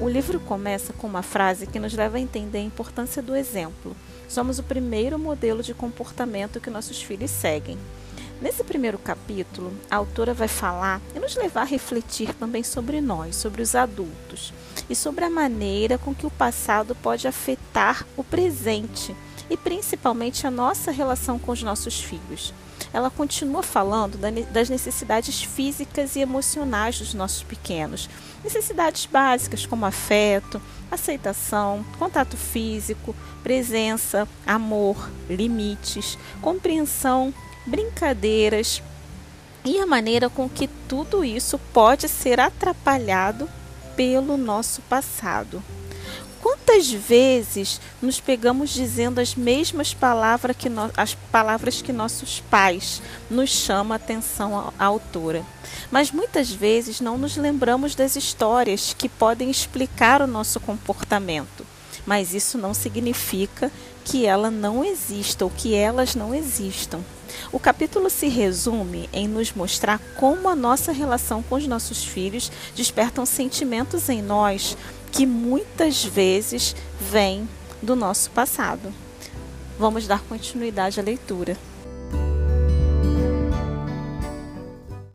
O livro começa com uma frase que nos leva a entender a importância do exemplo. Somos o primeiro modelo de comportamento que nossos filhos seguem. Nesse primeiro capítulo, a autora vai falar e nos levar a refletir também sobre nós, sobre os adultos, e sobre a maneira com que o passado pode afetar o presente e principalmente a nossa relação com os nossos filhos. Ela continua falando das necessidades físicas e emocionais dos nossos pequenos, necessidades básicas como afeto, aceitação, contato físico, presença, amor, limites, compreensão, brincadeiras e a maneira com que tudo isso pode ser atrapalhado pelo nosso passado. Quantas vezes nos pegamos dizendo as mesmas palavras que, no, as palavras que nossos pais nos chamam a atenção à autora? Mas muitas vezes não nos lembramos das histórias que podem explicar o nosso comportamento. Mas isso não significa que ela não exista ou que elas não existam. O capítulo se resume em nos mostrar como a nossa relação com os nossos filhos despertam sentimentos em nós que muitas vezes vêm do nosso passado. Vamos dar continuidade à leitura.